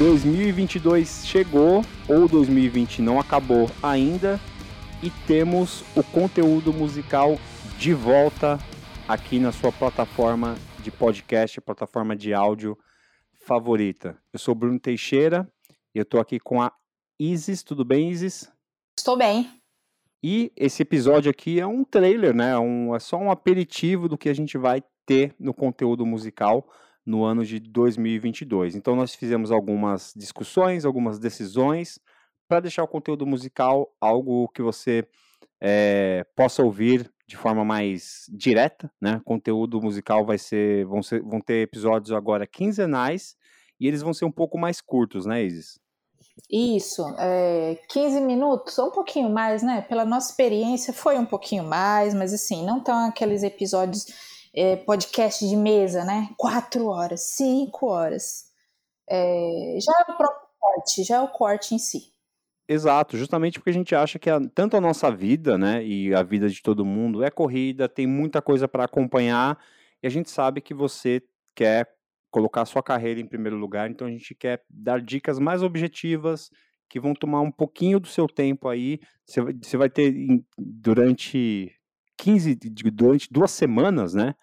2022 chegou ou 2020 não acabou ainda e temos o conteúdo musical de volta aqui na sua plataforma de podcast, plataforma de áudio favorita. Eu sou Bruno Teixeira e eu estou aqui com a Isis. Tudo bem, Isis? Estou bem. E esse episódio aqui é um trailer, né? Um, é só um aperitivo do que a gente vai ter no conteúdo musical no ano de 2022. Então, nós fizemos algumas discussões, algumas decisões para deixar o conteúdo musical algo que você é, possa ouvir de forma mais direta, né? Conteúdo musical vai ser vão, ser, vão ter episódios agora quinzenais e eles vão ser um pouco mais curtos, né, Isis? Isso, é, 15 minutos, ou um pouquinho mais, né? Pela nossa experiência foi um pouquinho mais, mas assim, não estão aqueles episódios é, podcast de mesa, né? Quatro horas, cinco horas. É, já é o próprio corte, já é o corte em si. Exato, justamente porque a gente acha que a, tanto a nossa vida, né, e a vida de todo mundo é corrida, tem muita coisa para acompanhar, e a gente sabe que você quer colocar a sua carreira em primeiro lugar, então a gente quer dar dicas mais objetivas que vão tomar um pouquinho do seu tempo aí. Você, vai ter durante 15, durante duas semanas, né?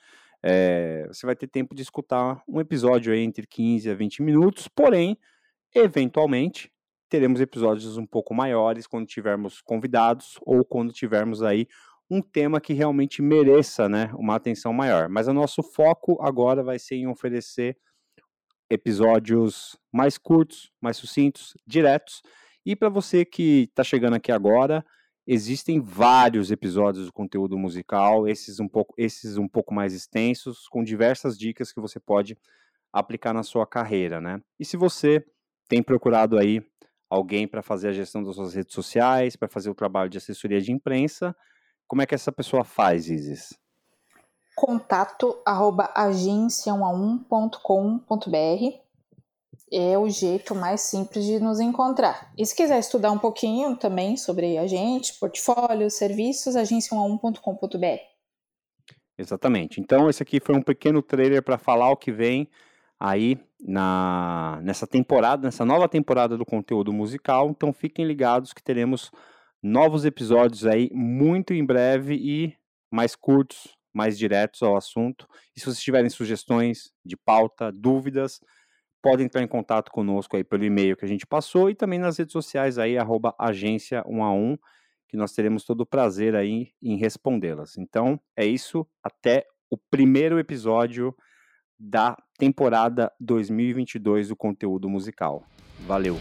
É, você vai ter tempo de escutar um episódio entre 15 a 20 minutos, porém, eventualmente, teremos episódios um pouco maiores quando tivermos convidados ou quando tivermos aí um tema que realmente mereça, né, uma atenção maior. Mas o nosso foco agora vai ser em oferecer episódios mais curtos, mais sucintos, diretos. E para você que está chegando aqui agora, Existem vários episódios do conteúdo musical, esses um pouco, esses um pouco mais extensos, com diversas dicas que você pode aplicar na sua carreira, né? E se você tem procurado aí alguém para fazer a gestão das suas redes sociais, para fazer o trabalho de assessoria de imprensa, como é que essa pessoa faz, Isis? Contato arroba agência1a1.com.br é o jeito mais simples de nos encontrar. E se quiser estudar um pouquinho também sobre a gente, portfólio, serviços, agência11.com.br. Exatamente. Então, esse aqui foi um pequeno trailer para falar o que vem aí na, nessa temporada, nessa nova temporada do conteúdo musical. Então, fiquem ligados que teremos novos episódios aí muito em breve e mais curtos, mais diretos ao assunto. E se vocês tiverem sugestões de pauta, dúvidas, Pode entrar em contato conosco aí pelo e-mail que a gente passou e também nas redes sociais aí, arroba agência 1 a 1, que nós teremos todo o prazer aí em respondê-las. Então, é isso. Até o primeiro episódio da temporada 2022 do conteúdo musical. Valeu!